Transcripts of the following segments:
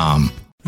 com.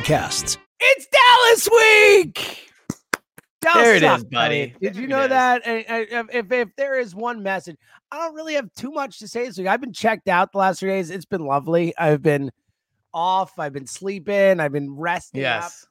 podcasts. It's Dallas week. Dallas there it sucks, is, buddy. Did you know that? If, if there is one message, I don't really have too much to say this week. I've been checked out the last three days. It's been lovely. I've been off. I've been sleeping. I've been resting. Yes,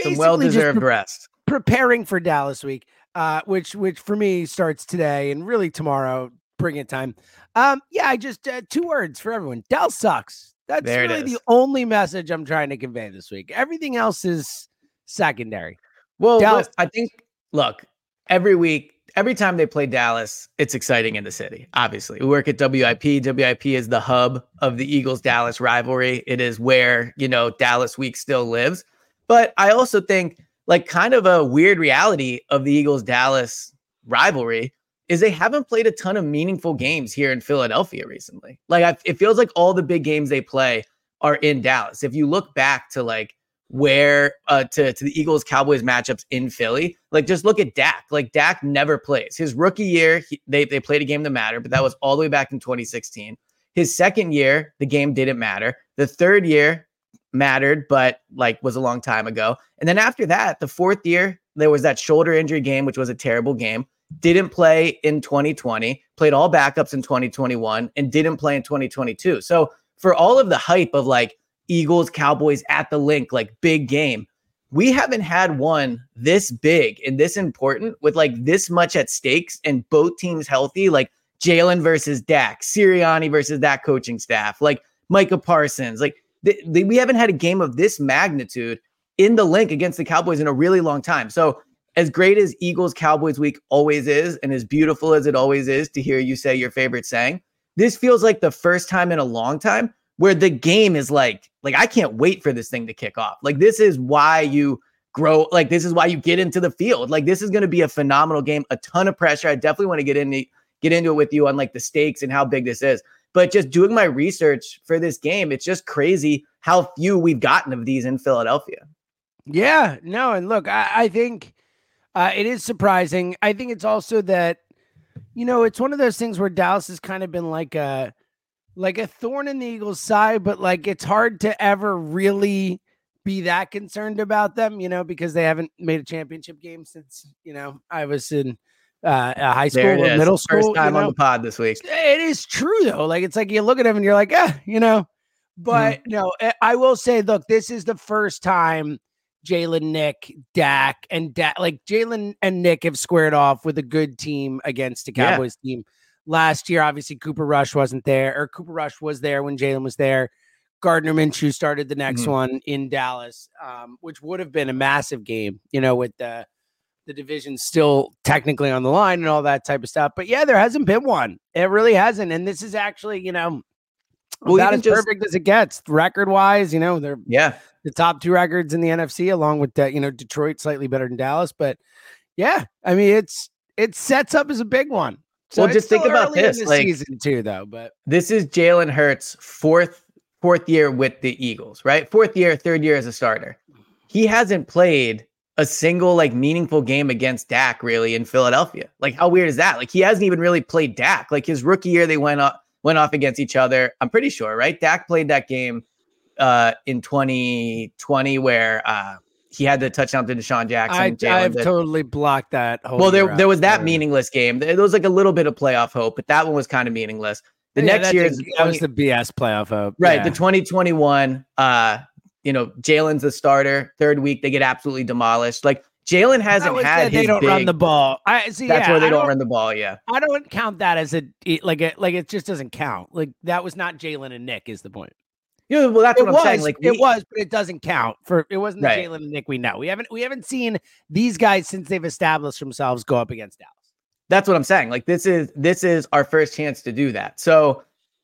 some well deserved pre- rest. Preparing for Dallas week, uh, which which for me starts today and really tomorrow. Bring it time. Um, yeah, I just uh, two words for everyone. Dallas sucks. That's there really the only message I'm trying to convey this week. Everything else is secondary. Well, Dallas- I think look, every week, every time they play Dallas, it's exciting in the city. Obviously, we work at WIP. WIP is the hub of the Eagles Dallas rivalry. It is where, you know, Dallas week still lives. But I also think like kind of a weird reality of the Eagles Dallas rivalry is they haven't played a ton of meaningful games here in Philadelphia recently. Like I, it feels like all the big games they play are in Dallas. If you look back to like where uh to, to the Eagles Cowboys matchups in Philly, like just look at Dak. Like Dak never plays. His rookie year, he, they they played a game that mattered, but that was all the way back in 2016. His second year, the game didn't matter. The third year mattered, but like was a long time ago. And then after that, the fourth year, there was that shoulder injury game, which was a terrible game didn't play in 2020, played all backups in 2021, and didn't play in 2022. So for all of the hype of like Eagles, Cowboys at the Linc, like big game, we haven't had one this big and this important with like this much at stakes and both teams healthy, like Jalen versus Dak, Sirianni versus that coaching staff, like Micah Parsons. Like th- th- we haven't had a game of this magnitude in the Linc against the Cowboys in a really long time. So as great as Eagles Cowboys week always is, and as beautiful as it always is to hear you say your favorite saying, this feels like the first time in a long time where the game is like, like I can't wait for this thing to kick off. Like this is why you grow, like this is why you get into the field. Like this is going to be a phenomenal game, a ton of pressure. I definitely want to get into get into it with you on like the stakes and how big this is. But just doing my research for this game, it's just crazy how few we've gotten of these in Philadelphia. Yeah, no, and look, I, I think uh, it is surprising. I think it's also that, you know, it's one of those things where Dallas has kind of been like a like a thorn in the Eagles' side, but like it's hard to ever really be that concerned about them, you know, because they haven't made a championship game since, you know, I was in uh, high school or is. middle school. First time you know? on the pod this week. It is true though. Like it's like you look at them and you're like, ah, you know. But mm-hmm. no, eh, I will say, look, this is the first time Jalen, Nick, Dak, and Dak. Like Jalen and Nick have squared off with a good team against a Cowboys yeah. team. Last year, obviously, Cooper Rush wasn't there, or Cooper Rush was there when Jalen was there. Gardner Minshew started the next mm-hmm. one in Dallas, um, which would have been a massive game, you know, with the the division still technically on the line and all that type of stuff. But yeah, there hasn't been one. It really hasn't. And this is actually, you know, well, about as just, perfect as it gets record wise. You know, they're yeah the top two records in the NFC, along with that, you know, Detroit slightly better than Dallas. But yeah, I mean, it's it sets up as a big one. So well, just think about this, like season two, though. But this is Jalen Hurts' fourth fourth year with the Eagles, right? Fourth year, third year as a starter. He hasn't played a single like meaningful game against Dak really in Philadelphia. Like, how weird is that? Like, he hasn't even really played Dak. Like his rookie year, they went up went off against each other. I'm pretty sure, right? Dak played that game uh, in 2020 where uh, he had the touchdown to DeSean Jackson. I, have totally blocked that. well, there there was that meaningless game. There was like a little bit of playoff hope, but that one was kind of meaningless. The yeah, next year, that was the BS playoff hope. Right, yeah. the 2021. Uh, you know, Jalen's the starter. Third week, they get absolutely demolished. Like Jalen hasn't had they don't big, run the ball. I see. That's yeah, where they don't, don't, run the ball. Yeah, I don't count that as a like a like it just doesn't count. Like that was not Jalen and Nick is the point. Yeah, well, that's it what was, I'm saying. Like it was, but it doesn't count for it wasn't Right. Jalen and Nick we know. We haven't we haven't seen these guys since they've established themselves go up against Dallas. That's what I'm saying. Like this is this is our first chance to do that. So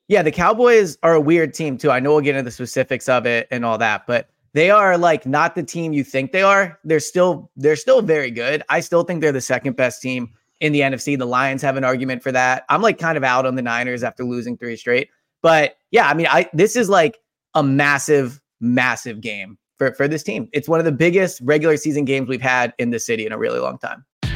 yeah, the Cowboys are a weird team too. I know we'll get into the specifics of it and all that, but they are like not the team you think they are. They're still they're still very good. I still think they're the second best team in the NFC. The Lions have an argument for that. I'm like kind of out on the Niners after losing three straight. But yeah, I mean, I this is like a massive, massive game for, for this team. It's one of the biggest regular season games we've had in the city in a really long time.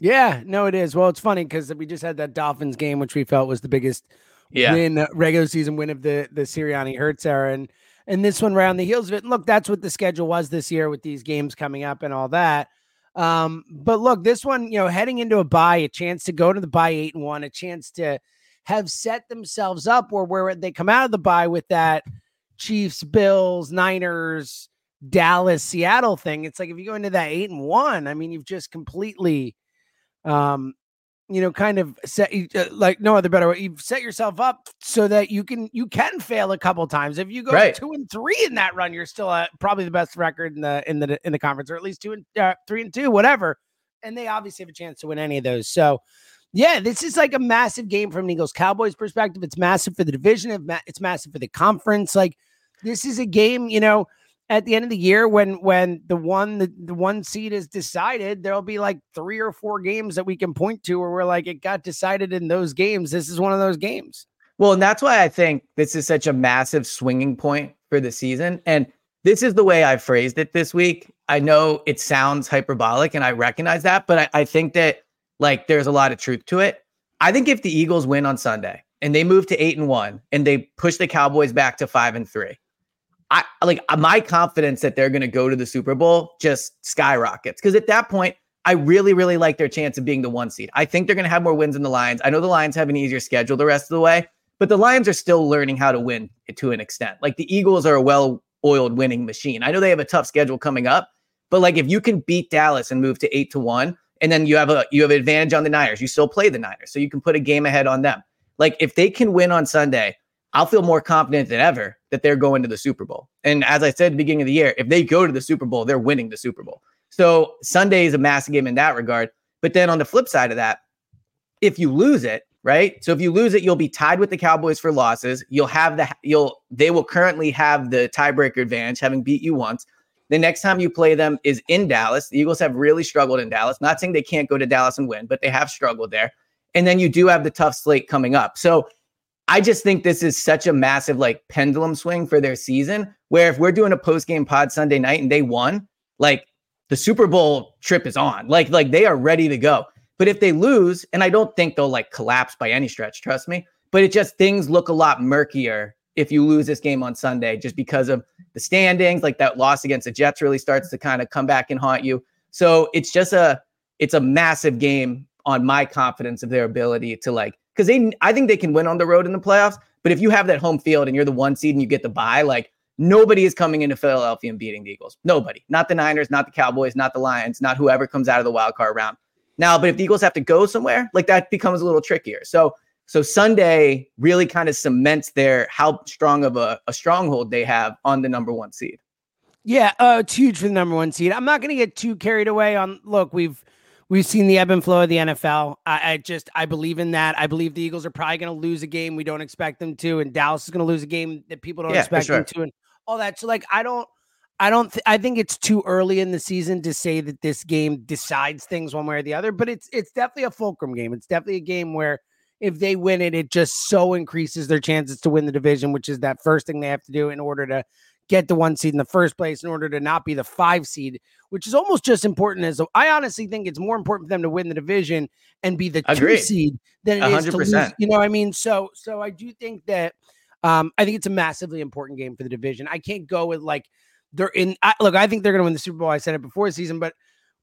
Yeah, no, it is. Well, it's funny because we just had that Dolphins game, which we felt was the biggest Yeah. win, uh, regular season win of the the Sirianni Hurts era, and and this one right on the heels of it. And look, that's what the schedule was this year with these games coming up and all that. Um, but look, this one, you know, heading into a bye, a chance to go to the bye eight and one, a chance to have set themselves up where where they come out of the bye with that Chiefs, Bills, Niners, Dallas, Seattle thing. It's like if you go into that eight and one, I mean, you've just completely um you know kind of set uh, like no other better way you've set yourself up so that you can you can fail a couple times. If you go Right. two and three in that run you're still at probably the best record in the in the in the conference or at least two and uh, three and two whatever and they obviously have a chance to win any of those. So yeah this is like a massive game from an eagles cowboys perspective. It's massive for the division it's massive for the conference. Like this is a game you know at the end of the year when when the one the, the one seed is decided there'll be like three or four games that we can point to where we're like it got decided in those games this is one of those games Well, and that's why I think this is such a massive swinging point for the season. And this is the way I phrased it this week. I know it sounds hyperbolic and I recognize that, but I, I think that like there's a lot of truth to it. I think if the Eagles win on Sunday and they move to eight and one and they push the Cowboys back to five and three, I like uh, my confidence that they're going to go to the Super Bowl just skyrockets. Because at that point, I really, really like their chance of being the one seed. I think they're going to have more wins than the Lions. I know the Lions have an easier schedule the rest of the way, but the Lions are still learning how to win to an extent. Like the Eagles are a well oiled winning machine. I know they have a tough schedule coming up, but like if you can beat Dallas and move to eight to one, and then you have a you have an advantage on the Niners, you still play the Niners, so you can put a game ahead on them. Like if they can win on Sunday, I'll feel more confident than ever that they're going to the Super Bowl. And as I said at the beginning of the year, if they go to the Super Bowl, they're winning the Super Bowl. So Sunday is a massive game in that regard. But then on the flip side of that, if you lose it, right? So if you lose it, you'll be tied with the Cowboys for losses. You'll have the you'll they will currently have the tiebreaker advantage, having beat you once. The next time you play them is in Dallas. The Eagles have really struggled in Dallas. Not saying they can't go to Dallas and win, but they have struggled there. And then you do have the tough slate coming up. So I just think this is such a massive like pendulum swing for their season. Where if we're doing a post game pod Sunday night and they won, like the Super Bowl trip is on. Like like they are ready to go. But if they lose, and I don't think they'll like collapse by any stretch, trust me. But it just things look a lot murkier if you lose this game on Sunday, just because of the standings. Like that loss against the Jets really starts to kind of come back and haunt you. So it's just a it's a massive game on my confidence of their ability to like because they I think they can win on the road in the playoffs. But if you have that home field and you're the one seed and you get the bye, like nobody is coming into Philadelphia and beating the Eagles. Nobody. Not the Niners, not the Cowboys, not the Lions, not whoever comes out of the wild card round. Now, but if the Eagles have to go somewhere, like that becomes a little trickier. So so Sunday really kind of cements their how strong of a, a stronghold they have on the number one seed. Yeah, uh, it's huge for the number one seed. I'm not going to get too carried away on. Look, we've we've seen the ebb and flow of the NFL. I, I just I believe in that. I believe the Eagles are probably going to lose a game we don't expect them to, and Dallas is going to lose a game that people don't Yeah, expect them to, and all that. So like, I don't. I don't. Th- I think it's too early in the season to say that this game decides things one way or the other. But it's it's definitely a fulcrum game. It's definitely a game where if they win it, it just so increases their chances to win the division, which is that first thing they have to do in order to get the one seed in the first place in order to not be the five seed, which is almost just important as I honestly think it's more important for them to win the division and be the Agreed. two seed than it 100%. is to lose. You know what I mean? So so I do think that um, I think it's a massively important game for the division. I can't go with like they're in. I, look, I think they're going to win the Super Bowl. I said it before the season, but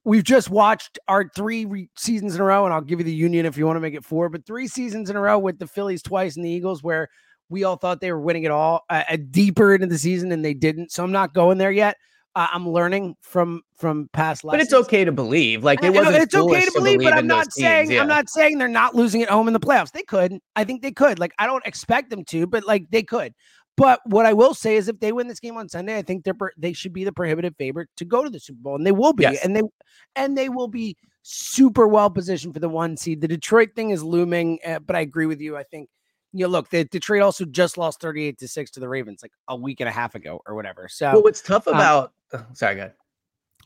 we've just watched our three re- seasons in a row, and I'll give you the Union if you want to make it four, but three seasons in a row with the Phillies twice and the Eagles, where we all thought they were winning it all uh, deeper into the season and they didn't. So I'm not going there yet. Uh, I'm learning from from past lessons. But it's okay to believe. Like it wasn't. It's okay to believe, but I'm not saying yeah. I'm not saying they're not losing at home in the playoffs. They could. I think they could. Like I don't expect them to, but like they could. But what I will say is, if they win this game on Sunday, I think they're they should be the prohibitive favorite to go to the Super Bowl, and they will be, yes. and they and they will be super well positioned for the one seed. The Detroit thing is looming, uh, but I agree with you. I think you know, look, the Detroit also just lost thirty eight to six to the Ravens like a week and a half ago or whatever. So, well, what's tough um about? Um, sorry, go ahead.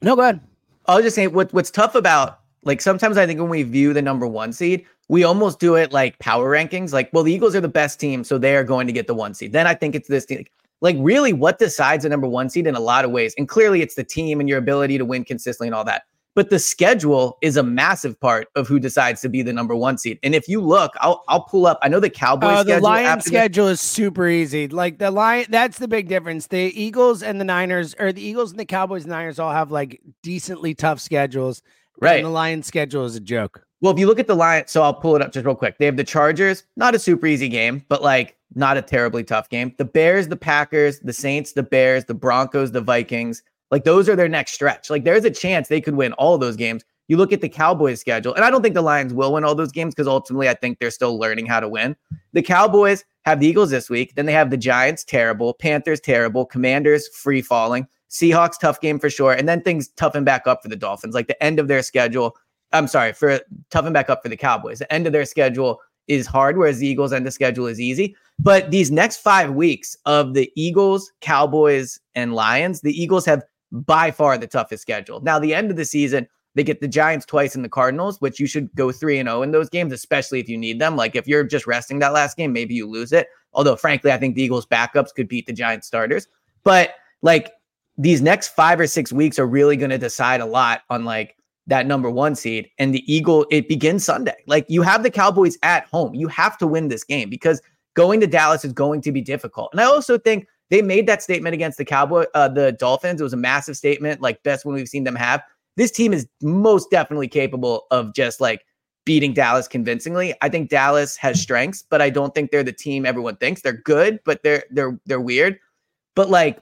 No, go ahead. I was just saying what what's tough about like sometimes I think when we view the number one seed, we almost do it like power rankings. Like, well, the Eagles are the best team, so they are going to get the one seed. Then I think it's this team. Like, really, what decides the number one seed in a lot of ways? And clearly, it's the team and your ability to win consistently and all that. But the schedule is a massive part of who decides to be the number one seed. And if you look, I'll I'll pull up. I know the Cowboys. Uh, the Lions schedule is super easy. Like the Lion, that's the big difference. The Eagles and the Niners, or the Eagles and the Cowboys and Niners, all have like decently tough schedules. Right. And the Lions schedule is a joke. Well, if you look at the Lions, so I'll pull it up just real quick. They have the Chargers, not a super easy game, but like not a terribly tough game. The Bears, the Packers, the Saints, the Bears, the Broncos, the Vikings. Like those are their next stretch. Like there's a chance they could win all those games. You look at the Cowboys schedule, and I don't think the Lions will win all those games because ultimately I think they're still learning how to win. The Cowboys have the Eagles this week. Then they have the Giants, terrible. Panthers, terrible. Commanders, free falling. Seahawks, tough game for sure. And then things toughen back up for the Dolphins. Like the end of their schedule, I'm sorry, for toughen back up for the Cowboys. The end of their schedule is hard, whereas the Eagles' end of schedule is easy. But these next five weeks of the Eagles, Cowboys, and Lions, the Eagles have by far the toughest schedule. Now, the end of the season, they get the Giants twice and the Cardinals, which you should go 3 and 0 in those games, especially if you need them. Like if you're just resting that last game, maybe you lose it. Although, frankly, I think the Eagles' backups could beat the Giants' starters. But like these next five or six weeks are really going to decide a lot on like that number one seed. And the Eagle, it begins Sunday. Like you have the Cowboys at home. You have to win this game because going to Dallas is going to be difficult. And I also think they made that statement against the Cowboy, uh, the Dolphins. It was a massive statement, like best one we've seen them have. This team is most definitely capable of just like beating Dallas convincingly. I think Dallas has strengths, but I don't think they're the team everyone thinks. They're good, but they're they're they're weird. But like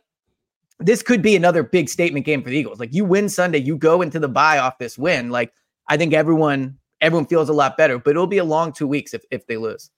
this could be another big statement game for the Eagles. Like you win Sunday, you go into the bye off this win. Like I think everyone everyone feels a lot better, but it'll be a long two weeks if if they lose.